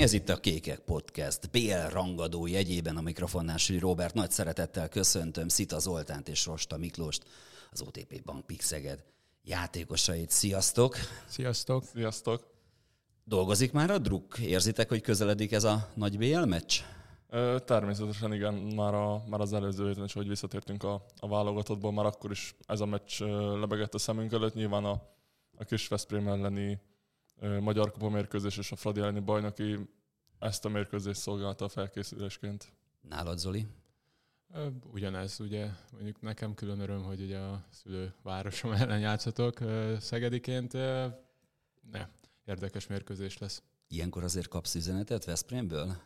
Ez itt a Kékek Podcast. BL rangadó jegyében a mikrofonnál Sri Robert nagy szeretettel köszöntöm Szita Zoltánt és Rosta Miklóst, az OTP Bank Pixeged játékosait. Sziasztok! Sziasztok! Sziasztok! Dolgozik már a druk? Érzitek, hogy közeledik ez a nagy BL meccs? Természetesen igen, már, a, már az előző héten is, hogy visszatértünk a, a válogatottból, már akkor is ez a meccs lebegett a szemünk előtt. Nyilván a, a kis Veszprém elleni Magyar Kupa mérkőzés és a Fradi elleni bajnoki ezt a mérkőzést szolgálta a felkészülésként. Nálad, Zoli? Ugyanez, ugye mondjuk nekem külön öröm, hogy ugye a szülő városom ellen játszhatok Szegediként. Ne, érdekes mérkőzés lesz. Ilyenkor azért kapsz üzenetet Veszprémből?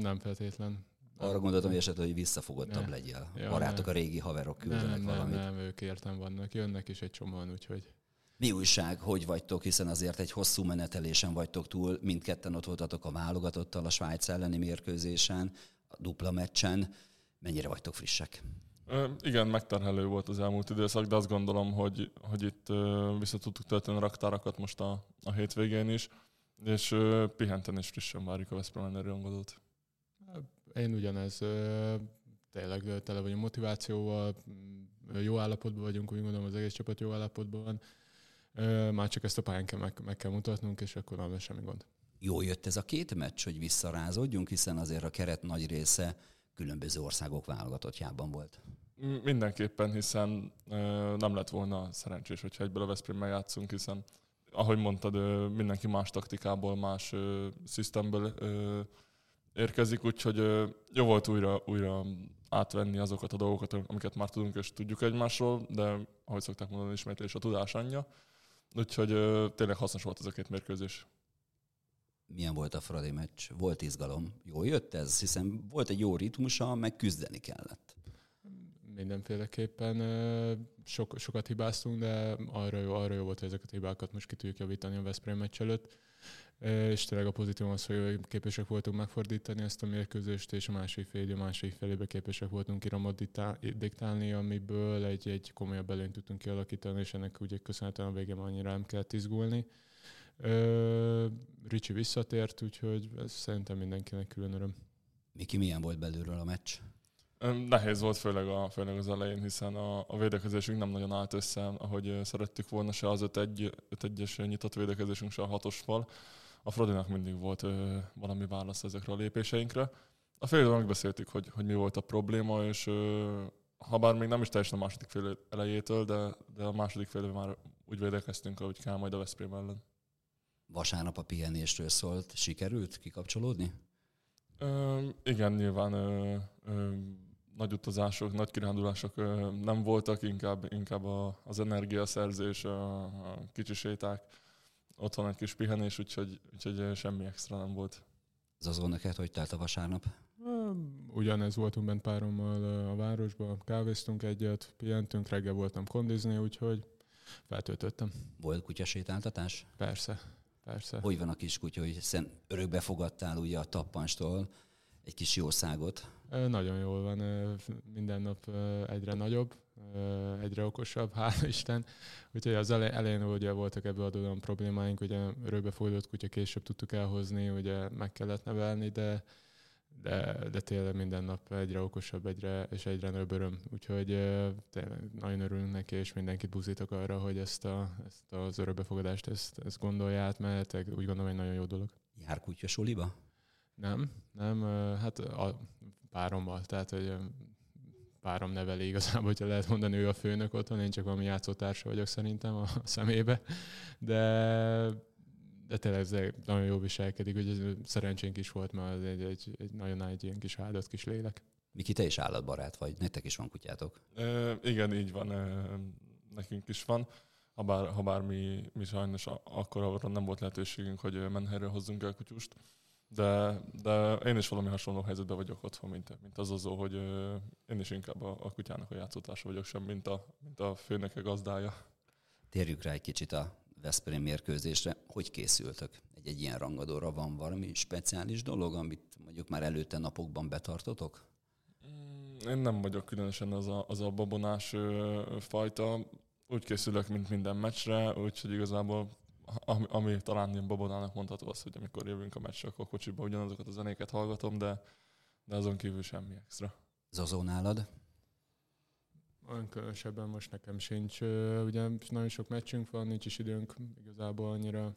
Nem feltétlen. Arra gondoltam, hogy esetleg, hogy visszafogottabb ne. legyél. Ja, Barátok, nem. a régi haverok küldenek nem, valamit. Nem, nem, ők értem vannak. Jönnek is egy csomóan, úgyhogy... Mi újság, hogy vagytok, hiszen azért egy hosszú menetelésen vagytok túl, mindketten ott voltatok a válogatottal a Svájc elleni mérkőzésen, a dupla meccsen. Mennyire vagytok frissek? Igen, megterhelő volt az elmúlt időszak, de azt gondolom, hogy, hogy itt vissza tudtuk tölteni a raktárakat most a, a hétvégén is, és pihenten és frissen várjuk a Veszprém elleni Én ugyanez tényleg tele vagyunk motivációval, jó állapotban vagyunk, úgy gondolom az egész csapat jó állapotban van. Már csak ezt a pályán kell, meg, meg kell mutatnunk, és akkor nem lesz semmi gond. Jó jött ez a két meccs, hogy visszarázódjunk, hiszen azért a keret nagy része különböző országok válogatottjában volt. Mindenképpen, hiszen nem lett volna szerencsés, hogyha egyből a Veszprémmel játszunk, hiszen ahogy mondtad, mindenki más taktikából, más szisztemből érkezik, úgyhogy jó volt újra, újra átvenni azokat a dolgokat, amiket már tudunk és tudjuk egymásról, de ahogy szokták mondani, ismétlés a tudás anyja. Úgyhogy tényleg hasznos volt ez a két mérkőzés. Milyen volt a Fradi meccs? Volt izgalom. Jól jött ez? Hiszen volt egy jó ritmusa, meg küzdeni kellett. Mindenféleképpen sok, sokat hibáztunk, de arra jó, arra jó volt, hogy ezeket a hibákat most ki tudjuk javítani a Veszprém meccs előtt és tényleg a pozitív az, hogy képesek voltunk megfordítani ezt a mérkőzést, és a másik fél, a másik felébe képesek voltunk iramot diktálni, amiből egy, egy komolyabb előnyt tudtunk kialakítani, és ennek ugye köszönhetően a végén annyira nem kellett izgulni. Ricsi visszatért, úgyhogy ez szerintem mindenkinek külön öröm. Miki, milyen volt belülről a meccs? Nehéz volt, főleg, a, főleg az elején, hiszen a, a védekezésünk nem nagyon állt össze, ahogy szerettük volna, se az 5-1-es nyitott védekezésünk, se a hatos fal a Frodinak mindig volt ö, valami válasz ezekre a lépéseinkre. A fél megbeszéltük, hogy, hogy mi volt a probléma, és ö, ha bár még nem is teljesen a második fél elejétől, de, de a második fél már úgy védekeztünk, ahogy kell majd a Veszprém ellen. Vasárnap a pihenésről szólt, sikerült kikapcsolódni? Ö, igen, nyilván ö, ö, nagy utazások, nagy kirándulások nem voltak, inkább, inkább az energiaszerzés, a, kicsi séták, otthon egy kis pihenés, úgyhogy, úgyhogy semmi extra nem volt. Ez az neked, hogy telt a vasárnap? Ugyanez voltunk bent párommal a városba, kávéztunk egyet, pihentünk, reggel voltam kondizni, úgyhogy feltöltöttem. Volt kutyasétáltatás? Persze, persze. Hogy van a kis kutya, hogy hiszen örökbe fogadtál ugye a tappanstól egy kis jószágot? Nagyon jól van, minden nap egyre nagyobb, egyre okosabb, hála Isten. Úgyhogy az elején ugye voltak ebből adódóan problémáink, ugye örökbefogadott kutya később tudtuk elhozni, ugye meg kellett nevelni, de, de, de tényleg minden nap egyre okosabb, egyre, és egyre nagyobb öröm. Úgyhogy tényleg nagyon örülünk neki, és mindenkit buzítok arra, hogy ezt, a, ezt az örökbefogadást ezt, ezt gondolja át, mert úgy gondolom, egy nagyon jó dolog. Jár kutya soliba? Nem, nem, hát a párommal, tehát hogy párom neveli igazából, hogyha lehet mondani, ő a főnök otthon, én csak valami játszótársa vagyok szerintem a szemébe, de de tényleg ez nagyon jó viselkedik, hogy ez szerencsénk is volt, mert egy, egy, egy nagyon nagy ilyen kis áldott kis lélek. Miki, te is állatbarát vagy, nektek is van kutyátok. E, igen, így van, e, nekünk is van. Habár, habár mi, mi sajnos akkor arra nem volt lehetőségünk, hogy menhelyre hozzunk el kutyust, de, de én is valami hasonló helyzetben vagyok otthon, mint, mint az azó, hogy én is inkább a, a kutyának a játszótársa vagyok sem, mint a, mint a főnöke gazdája. Térjük rá egy kicsit a Veszprém mérkőzésre. Hogy készültök? Egy, egy ilyen rangadóra van valami speciális dolog, amit mondjuk már előtte napokban betartotok? Mm, én nem vagyok különösen az a, az a babonás fajta. Úgy készülök, mint minden meccsre, úgyhogy igazából ami, ami talán ilyen babonának mondható az, hogy amikor jövünk a meccsre, akkor kocsiba ugyanazokat a zenéket hallgatom, de, de azon kívül semmi extra. Zozó nálad? Olyan különösebben most nekem sincs. Ugye nagyon sok meccsünk van, nincs is időnk igazából annyira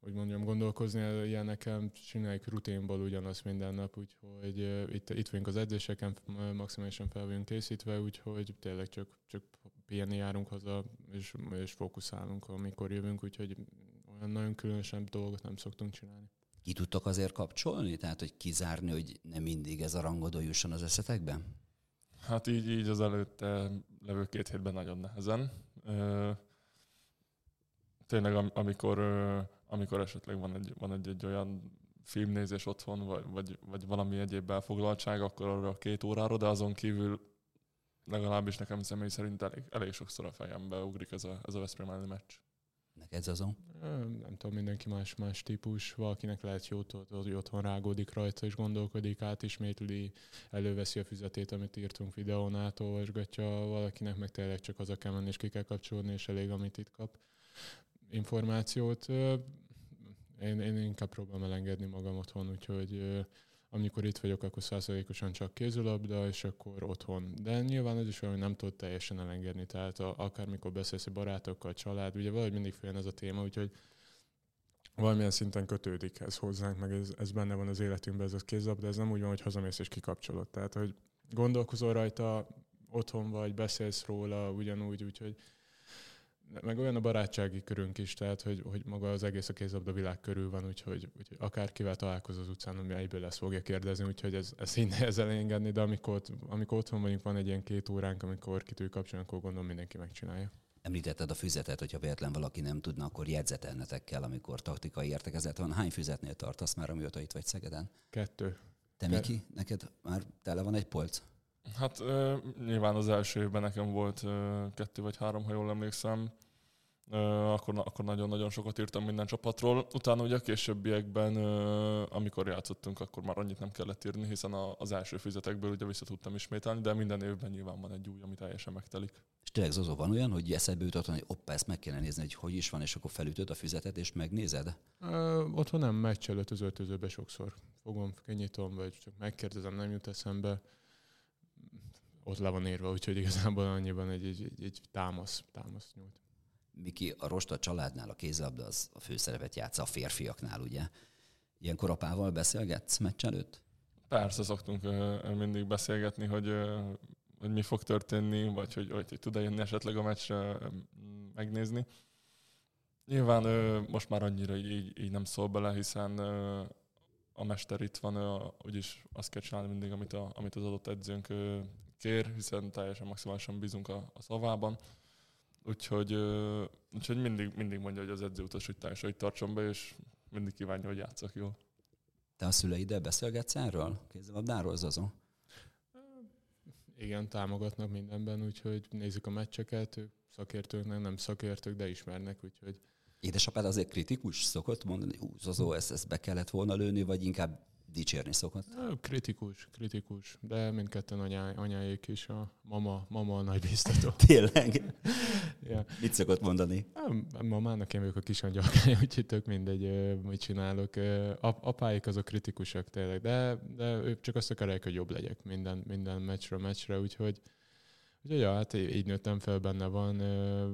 hogy mondjam, gondolkozni ilyeneken, csináljuk rutinból ugyanazt minden nap, úgyhogy itt, itt vagyunk az edzéseken, maximálisan fel vagyunk készítve, úgyhogy tényleg csak, csak pihenni járunk haza, és, és fókuszálunk, amikor jövünk, úgyhogy olyan nagyon különösebb dolgot nem szoktunk csinálni. Ki tudtok azért kapcsolni? Tehát, hogy kizárni, hogy nem mindig ez a rangodó jusson az eszetekbe? Hát így, így az előtte levő két hétben nagyon nehezen. Tényleg, amikor amikor esetleg van egy, van egy, egy olyan filmnézés otthon, vagy, vagy, vagy valami egyéb belfoglaltság, akkor arra a két órára, de azon kívül legalábbis nekem személy szerint elég, elég sokszor a fejembe ugrik ez a, ez a Veszprém elleni meccs. Neked azon? Nem tudom, mindenki más-más típus. Valakinek lehet jó, hogy otthon rágódik rajta és gondolkodik, átismétli, előveszi a füzetét, amit írtunk videón, átolvasgatja, valakinek meg tényleg csak az a kell menni, és ki kell kapcsolni, és elég, amit itt kap információt. Én, én inkább próbálom elengedni magam otthon, úgyhogy amikor itt vagyok, akkor százalékosan csak kézilabda, és akkor otthon. De nyilván ez is olyan, hogy nem tudod teljesen elengedni, tehát a, akármikor beszélsz a barátokkal, család, ugye valahogy mindig féljen ez a téma, úgyhogy valamilyen szinten kötődik ez hozzánk, meg ez, ez benne van az életünkben, ez a kézilabda, ez nem úgy van, hogy hazamész és kikapcsolod. Tehát, hogy gondolkozol rajta, otthon vagy, beszélsz róla ugyanúgy, úgyhogy meg olyan a barátsági körünk is, tehát hogy, hogy maga az egész a kézabda világ körül van, úgyhogy, úgyhogy akárkivel találkoz az utcán, ami egyből lesz fogja kérdezni, úgyhogy ez, ez így nehez elengedni, de amikor, amikor otthon vagyunk, van egy ilyen két óránk, amikor ki tudjuk kapcsolni, akkor gondolom mindenki megcsinálja. Említetted a füzetet, hogyha véletlen valaki nem tudna, akkor jegyzetelnetek kell, amikor taktikai értekezet van. Hány füzetnél tartasz már, amióta itt vagy Szegeden? Kettő. Te, Miki, neked már tele van egy polc? Hát ö, nyilván az első évben nekem volt ö, kettő vagy három, ha jól emlékszem. Ö, akkor, akkor nagyon-nagyon sokat írtam minden csapatról. Utána ugye a későbbiekben, ö, amikor játszottunk, akkor már annyit nem kellett írni, hiszen a, az első fizetekből ugye vissza tudtam ismételni, de minden évben nyilván van egy új, ami teljesen megtelik. És tényleg Zozó, van olyan, hogy eszedbe jutott, hogy oppa, ezt meg kéne nézni, hogy hogy is van, és akkor felütöd a füzetet, és megnézed? Ö, otthon nem meccs előtt az öltözőbe sokszor. Fogom, kinyitom, vagy csak megkérdezem, nem jut eszembe ott le van írva, úgyhogy igazából annyiban egy, egy, egy, egy támasz, támasz nyújt. Miki, a Rosta családnál a kézlabda az a főszerepet játsza a férfiaknál, ugye? Ilyenkor apával beszélgetsz meccs előtt? Persze szoktunk mindig beszélgetni, hogy, hogy mi fog történni, vagy hogy, hogy, hogy tud-e jönni esetleg a meccsre megnézni. Nyilván most már annyira így, így nem szól bele, hiszen a mester itt van, úgyis azt kell csinálni mindig, amit, a, amit az adott edzőnk kér, hiszen teljesen maximálisan bízunk a, a szavában. Úgyhogy, úgyhogy mindig, mindig mondja, hogy az edző utasítás, hogy tartson be, és mindig kívánja, hogy játszak jól. Te a szüleiddel beszélgetsz erről? Kézzelabdáról, Zazó? Igen, támogatnak mindenben, úgyhogy nézzük a meccseket, ők szakértőknek, nem szakértők, de ismernek, úgyhogy... Édesapád azért kritikus szokott mondani, hú, Zazó, ezt, ezt be kellett volna lőni, vagy inkább dicsérni szokott? Kritikus, kritikus, de mindketten anyá, anyáik is, a mama, mama a nagy biztató. Tényleg? ja. Mit szokott mondani? Mamának én vagyok a kis angyalkája, úgyhogy tök mindegy, mit csinálok. Apáik azok kritikusak tényleg, de, de ők csak azt akarják, hogy jobb legyek minden, minden meccsről meccsre, úgyhogy Úgyhogy ja, hát így nőttem fel, benne van.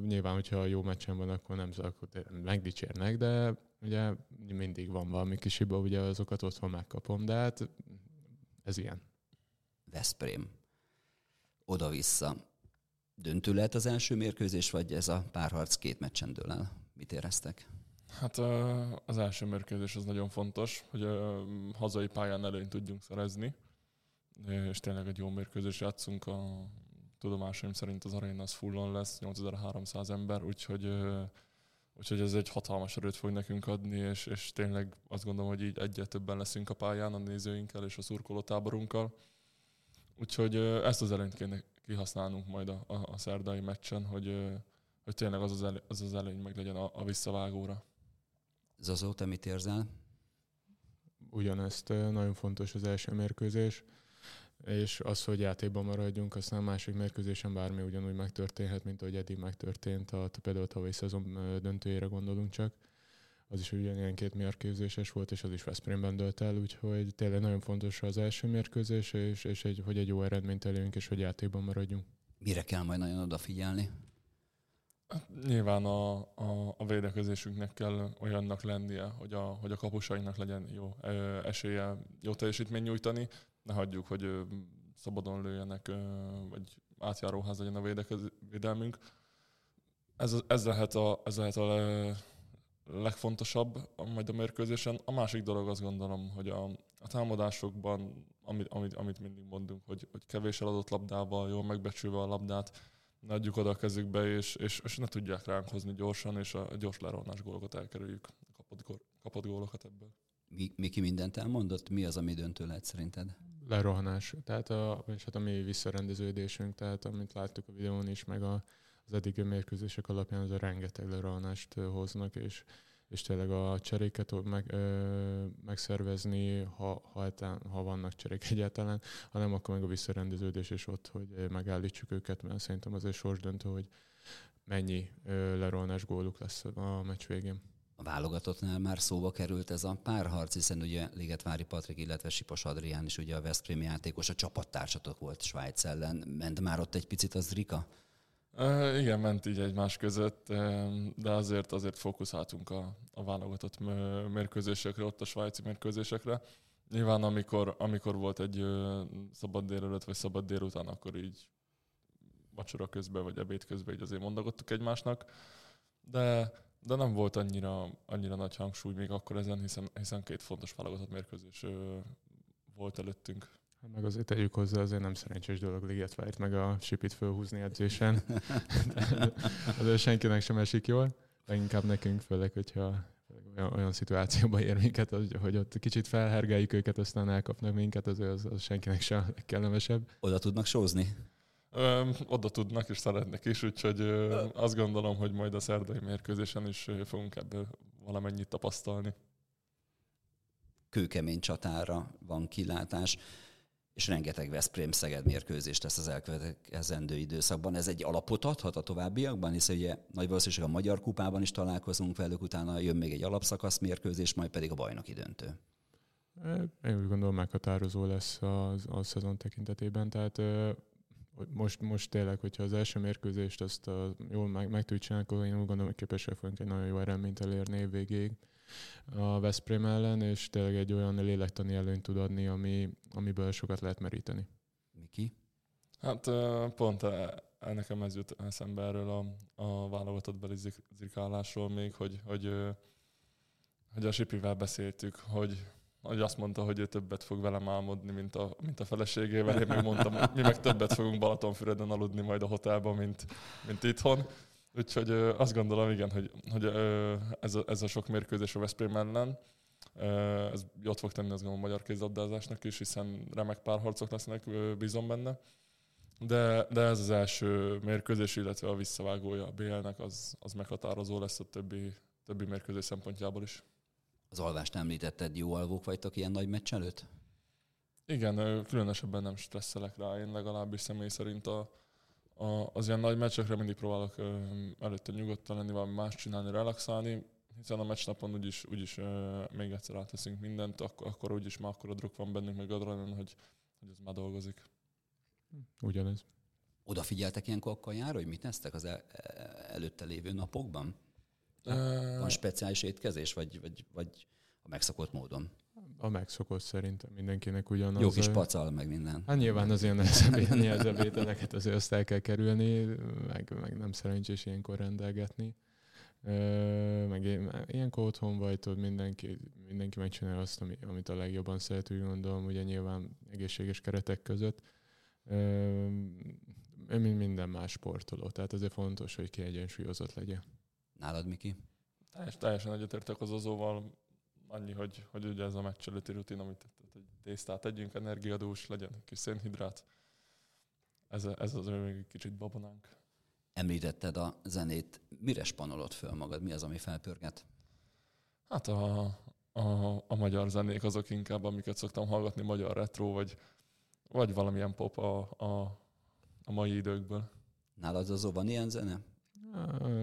Nyilván, hogyha jó meccsen van, akkor nem akkor megdicsérnek, de ugye mindig van valami kis hiba, ugye azokat otthon megkapom, de hát ez ilyen. Veszprém. Oda-vissza. Döntő lehet az első mérkőzés, vagy ez a párharc két meccsen dől el? Mit éreztek? Hát az első mérkőzés az nagyon fontos, hogy a hazai pályán előnyt tudjunk szerezni, és tényleg egy jó mérkőzés játszunk. A tudomásaim szerint az aréna az fullon lesz, 8300 ember, úgyhogy Úgyhogy ez egy hatalmas erőt fog nekünk adni, és, és tényleg azt gondolom, hogy így egyre többen leszünk a pályán a nézőinkkel és a szurkolótáborunkkal. Úgyhogy ezt az előnyt kéne kihasználnunk majd a, a, a szerdai meccsen, hogy, hogy tényleg az az, el, az, az előny meg legyen a, a visszavágóra. Zazó, te mit érzel? Ugyanezt nagyon fontos az első mérkőzés. És az, hogy játékban maradjunk, aztán a másik mérkőzésen bármi ugyanúgy megtörténhet, mint ahogy eddig megtörtént, a, például a tavalyi szezon döntőjére gondolunk csak. Az is ugyanilyen két mérkőzéses volt, és az is Veszprémben dölt el, úgyhogy tényleg nagyon fontos az első mérkőzés, és, és egy, hogy egy jó eredményt elérjünk, és hogy játékban maradjunk. Mire kell majd nagyon odafigyelni? Hát, nyilván a, a, a védekezésünknek kell olyannak lennie, hogy a, hogy a kapusainknak legyen jó esélye jó teljesítmény nyújtani. Ne hagyjuk, hogy szabadon lőjenek, vagy átjáróház legyen a védelmünk. Ez, ez, lehet a, ez lehet a legfontosabb majd a mérkőzésen. A másik dolog azt gondolom, hogy a, a támadásokban, amit, amit, amit mindig mondunk, hogy, hogy kevés eladott labdával, jól megbecsülve a labdát, ne adjuk oda a kezükbe, és, és, és ne tudják ránk hozni gyorsan, és a gyors leronás gólokat elkerüljük, kapott, kapott gólokat ebből. Mi, Miki mindent elmondott? Mi az, ami döntő lehet szerinted? Lerohanás. Tehát a, és hát a mi visszarendeződésünk, tehát amit láttuk a videón is, meg a, az eddigi mérkőzések alapján, az a rengeteg lerohanást hoznak, és és tényleg a cseréket meg, ö, megszervezni, ha, ha, etán, ha vannak cserék egyáltalán, hanem akkor meg a visszarendeződés is ott, hogy megállítsuk őket, mert szerintem azért sorsdöntő, hogy mennyi ö, lerolnás góluk lesz a meccs végén. A válogatottnál már szóba került ez a párharc, hiszen ugye Ligetvári Patrik, illetve Sipos Adrián is ugye a Veszprém játékos, a csapattársatok volt Svájc ellen. Ment már ott egy picit az Rika? Uh, igen, ment így egymás között, de azért azért fókuszáltunk a, a válogatott mérkőzésekre, ott a svájci mérkőzésekre. Nyilván amikor, amikor volt egy szabad délelőtt vagy szabad délután, akkor így vacsora közben vagy ebéd közben így azért mondogattuk egymásnak, de, de nem volt annyira, annyira nagy hangsúly még akkor ezen, hiszen, hiszen két fontos válogatott mérkőzés volt előttünk. Hát meg azért tegyük hozzá, azért nem szerencsés dolog Ligetvárt meg a sipit fölhúzni edzésen. azért senkinek sem esik jól, leginkább nekünk, főleg, hogyha olyan, olyan szituációban ér minket, hogy ott kicsit felhergeljük őket, aztán elkapnak minket, az, az, az senkinek sem kellemesebb. Oda tudnak sózni? Ö, oda tudnak, és szeretnek is, úgyhogy ö, azt gondolom, hogy majd a szerdai mérkőzésen is fogunk ebből valamennyit tapasztalni. Kőkemény csatára van kilátás és rengeteg Veszprém-Szeged mérkőzést lesz az elkövetkezendő időszakban. Ez egy alapot adhat a továbbiakban, hiszen ugye nagy valószínűség a Magyar Kupában is találkozunk velük, utána jön még egy alapszakasz mérkőzés, majd pedig a bajnoki döntő. Én úgy gondolom meghatározó lesz a, a szezon tekintetében, tehát most, most tényleg, hogyha az első mérkőzést azt a, jól meg, meg tudjuk csinálni, akkor én úgy gondolom, hogy képesek fogunk egy nagyon jó eredményt elérni év végéig a Veszprém ellen, és tényleg egy olyan lélektani előnyt tud adni, ami, amiből sokat lehet meríteni. Miki? Hát pont nekem ez jut eszembe erről a, a válogatott beli zirkálásról még, hogy, hogy, hogy a Sipivel beszéltük, hogy, hogy azt mondta, hogy ő többet fog velem álmodni, mint a, mint a feleségével. Én még mondtam, mi meg többet fogunk Balatonfüreden aludni majd a hotelban, mint, mint itthon. Úgyhogy azt gondolom, igen, hogy, hogy ez, a, ez a sok mérkőzés a Veszprém ellen, ez jót fog tenni az a magyar kézlabdázásnak is, hiszen remek párharcok lesznek, bízom benne. De, de ez az első mérkőzés, illetve a visszavágója a BL-nek, az, az meghatározó lesz a többi, többi mérkőzés szempontjából is. Az alvást említetted, jó alvók vagytok ilyen nagy meccs előtt? Igen, különösebben nem stresszelek rá, én legalábbis személy szerint a, a, az ilyen nagy meccsekre mindig próbálok ö, előtte nyugodtan lenni, valami más csinálni, relaxálni, hiszen a meccsnapon úgyis, úgyis ö, még egyszer átveszünk mindent, akkor, akkor úgyis már akkor a druk van bennünk, meg adrenalin, hogy, hogy ez már dolgozik. Ugyanez. Odafigyeltek ilyenkor a kajára, hogy mit tesztek az el, előtte lévő napokban? Van speciális étkezés, vagy, vagy, vagy a megszokott módon? A megszokott szerintem mindenkinek ugyanaz. Jó kis pacal, meg minden. Hát nyilván az ilyen nehezebb, ételeket azért azt el kell kerülni, meg, meg nem szerencsés ilyenkor rendelgetni. meg ilyenkor otthon vagy, tudod, mindenki, mindenki megcsinálja azt, ami, amit a legjobban szeret, úgy gondolom, ugye nyilván egészséges keretek között. mint minden más sportoló, tehát azért fontos, hogy kiegyensúlyozott legyen. Nálad, Miki? Teljes, teljesen egyetértek az azóval, annyi, hogy, hogy ugye ez a meccs előtti rutin, amit hogy tésztát együnk, energiadús, legyen kis szénhidrát. Ez, ez az még egy kicsit babonánk. Említetted a zenét. Mire spanolod föl magad? Mi az, ami felpörget? Hát a, a, a magyar zenék azok inkább, amiket szoktam hallgatni, magyar retro, vagy, vagy valamilyen pop a, a, a mai időkből. Nálad azó van ilyen zene?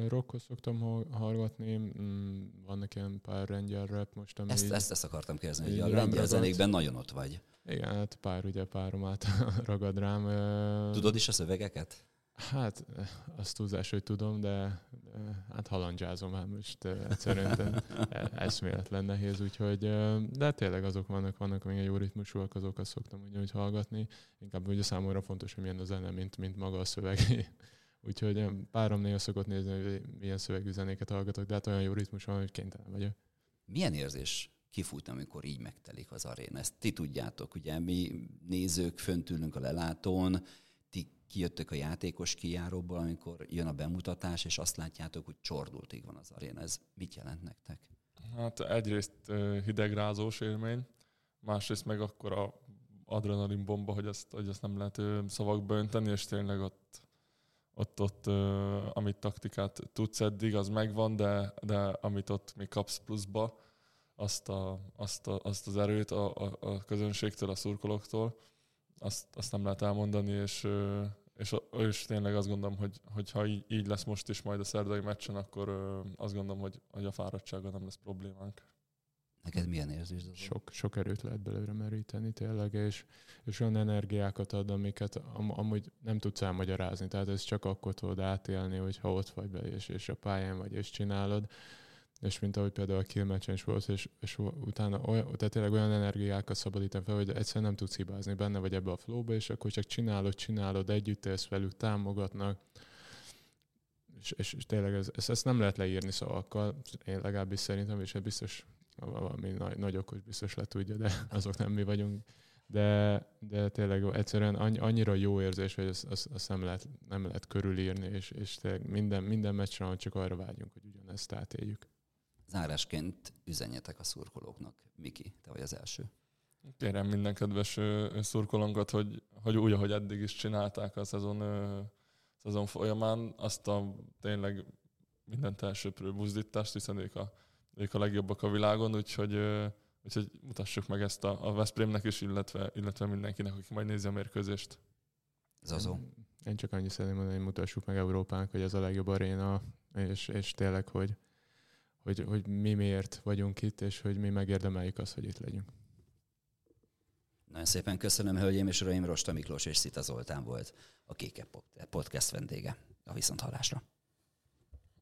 Rockot szoktam hallgatni, mm, vannak ilyen pár lengyel rap most, ami... Ezt, ezt, ezt akartam kérdezni, hogy a lengyel zenékben nagyon ott vagy. Igen, hát pár ugye párom át ragad rám. Tudod is a szövegeket? Hát, azt túlzás, hogy tudom, de hát halandzsázom hát most egyszerűen eszméletlen nehéz, úgyhogy, de tényleg azok vannak, vannak még egy jó ritmusúak, azokat szoktam úgy, hogy hallgatni. Inkább ugye számomra fontos, hogy milyen a zene, mint, mint maga a szöveg. Úgyhogy párom néha szokott nézni, hogy milyen szövegüzenéket hallgatok, de hát olyan jó ritmus van, hogy kénytelen vagyok. Milyen érzés kifut, amikor így megtelik az aréna? Ezt ti tudjátok, ugye mi nézők fönt ülünk a lelátón, ti kijöttök a játékos kijáróból, amikor jön a bemutatás, és azt látjátok, hogy csordultig van az aréna. Ez mit jelent nektek? Hát egyrészt hidegrázós élmény, másrészt meg akkor a adrenalin bomba, hogy azt, hogy azt nem lehet szavakba önteni, és tényleg ott ott, ott amit taktikát tudsz eddig, az megvan, de, de amit ott még kapsz pluszba, azt, a, azt, a, azt az erőt a, a, a közönségtől, a szurkolóktól, azt, azt nem lehet elmondani, és, és, és tényleg azt gondolom, hogy, hogy ha így, lesz most is majd a szerdai meccsen, akkor azt gondolom, hogy, hogy a fáradtsága nem lesz problémánk. Neked milyen érzés? Az sok, sok erőt lehet belőle meríteni tényleg, és, és olyan energiákat ad, amiket am, amúgy nem tudsz elmagyarázni. Tehát ez csak akkor tudod átélni, hogyha ott vagy be, és, és a pályán vagy, és csinálod. És mint ahogy például a killmeccsen is volt, és, és utána olyan, tehát tényleg olyan energiákat szabadítanak fel, hogy egyszerűen nem tudsz hibázni benne, vagy ebbe a flowba, és akkor csak csinálod, csinálod, együtt élsz velük, támogatnak, és, és, és tényleg ez, ezt, ezt nem lehet leírni szavakkal, én legalábbis szerintem, és ez biztos valami nagy, nagy okos biztos le tudja, de azok nem mi vagyunk. De, de tényleg egyszerűen annyira jó érzés, hogy azt, azt, azt nem, lehet, nem lehet körülírni, és, és minden, minden meccsre csak arra vágyunk, hogy ugyanezt átéljük. Zárásként üzenjetek a szurkolóknak. Miki, te vagy az első. Kérem minden kedves szurkolónkat, hogy, hogy úgy, ahogy eddig is csinálták a szezon, szezon folyamán, azt a tényleg mindent elsőprő buzdítást, hiszen ők a ők a legjobbak a világon, úgyhogy, úgyhogy mutassuk meg ezt a, a Veszprémnek is, illetve, illetve mindenkinek, aki majd nézi a mérkőzést. Zazó. Én csak annyit szeretném mondani, hogy mutassuk meg Európának, hogy ez a legjobb aréna, és, és tényleg, hogy, hogy, hogy mi miért vagyunk itt, és hogy mi megérdemeljük azt, hogy itt legyünk. Nagyon szépen köszönöm, hölgyeim és uraim, Rosta Miklós és Szita Zoltán volt a Kéke Podcast vendége. A viszonthallásra.